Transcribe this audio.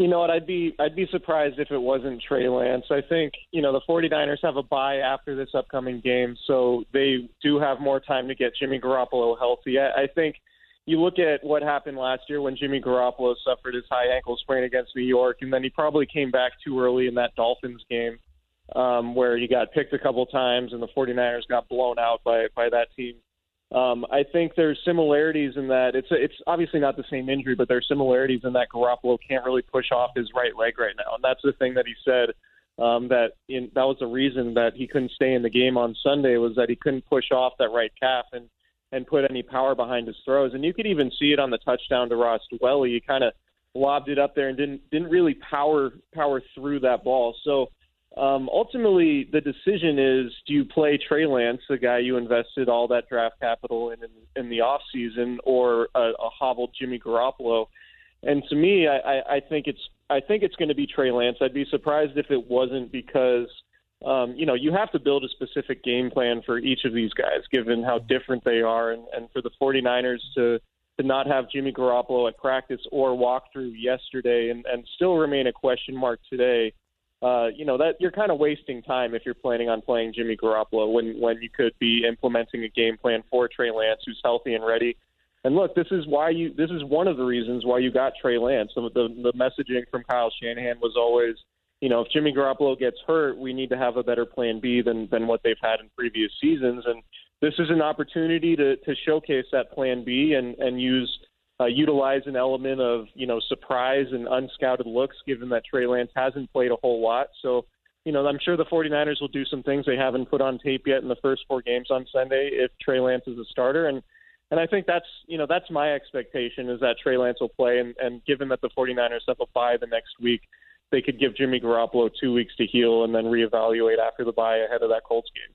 You know what? I'd be I'd be surprised if it wasn't Trey Lance. I think you know the 49ers have a bye after this upcoming game, so they do have more time to get Jimmy Garoppolo healthy. I, I think you look at what happened last year when Jimmy Garoppolo suffered his high ankle sprain against New York, and then he probably came back too early in that Dolphins game um, where he got picked a couple times and the 49ers got blown out by by that team. Um, I think there's similarities in that it's it's obviously not the same injury, but there's similarities in that Garoppolo can't really push off his right leg right now, and that's the thing that he said um, that in, that was the reason that he couldn't stay in the game on Sunday was that he couldn't push off that right calf and and put any power behind his throws, and you could even see it on the touchdown to Ross Dwelley. He kind of lobbed it up there and didn't didn't really power power through that ball. So um, ultimately, the decision is: do you play Trey Lance, the guy you invested all that draft capital in in, in the off season, or a, a hobbled Jimmy Garoppolo? And to me, I, I, I think it's I think it's going to be Trey Lance. I'd be surprised if it wasn't because um, you know you have to build a specific game plan for each of these guys, given how different they are, and, and for the 49ers to to not have Jimmy Garoppolo at practice or walk through yesterday, and, and still remain a question mark today uh, you know that you're kind of wasting time if you're planning on playing Jimmy Garoppolo when when you could be implementing a game plan for Trey Lance, who's healthy and ready. And look, this is why you this is one of the reasons why you got Trey Lance. Some of the the messaging from Kyle Shanahan was always, you know, if Jimmy Garoppolo gets hurt, we need to have a better plan B than than what they've had in previous seasons. And this is an opportunity to to showcase that plan B and and use uh, utilize an element of you know surprise and unscouted looks, given that Trey Lance hasn't played a whole lot. So, you know, I'm sure the 49ers will do some things they haven't put on tape yet in the first four games on Sunday if Trey Lance is a starter, and and I think that's you know that's my expectation is that Trey Lance will play, and, and given that the 49ers have a bye the next week, they could give Jimmy Garoppolo two weeks to heal and then reevaluate after the bye ahead of that Colts game.